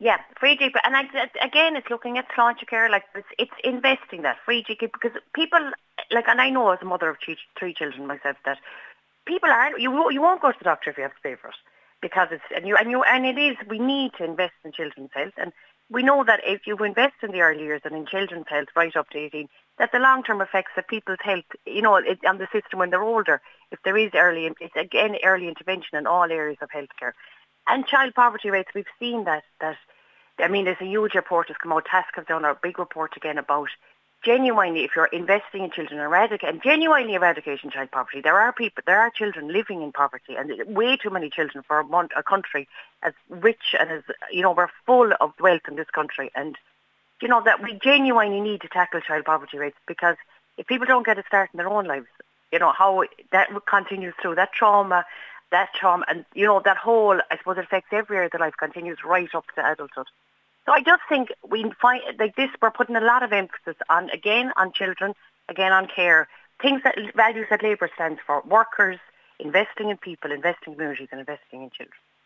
Yeah, free GP, and I, again, it's looking at Sláintecare, like it's, it's investing that free GP because people, like, and I know as a mother of three, three children myself that people aren't you you won't go to the doctor if you have to pay for it because it's and you and you and it is we need to invest in children's health and we know that if you invest in the early years and in children's health right up to 18, that the long-term effects of people's health, you know, on the system when they're older, if there is early, it's again early intervention in all areas of healthcare. And child poverty rates, we've seen that, that, I mean, there's a huge report that's come out, TASC have done a big report again about genuinely, if you're investing in children, eradicate and genuinely eradicating child poverty, there are people, there are children living in poverty, and way too many children for a, mon- a country as rich and as you know we're full of wealth in this country, and you know that we genuinely need to tackle child poverty rates because if people don't get a start in their own lives, you know how that continues through that trauma. That trauma and you know that whole I suppose it affects every area of their life continues right up to adulthood. So I just think we find like this, we're putting a lot of emphasis on, again, on children, again, on care, things that values that Labour stands for, workers, investing in people, investing in communities and investing in children.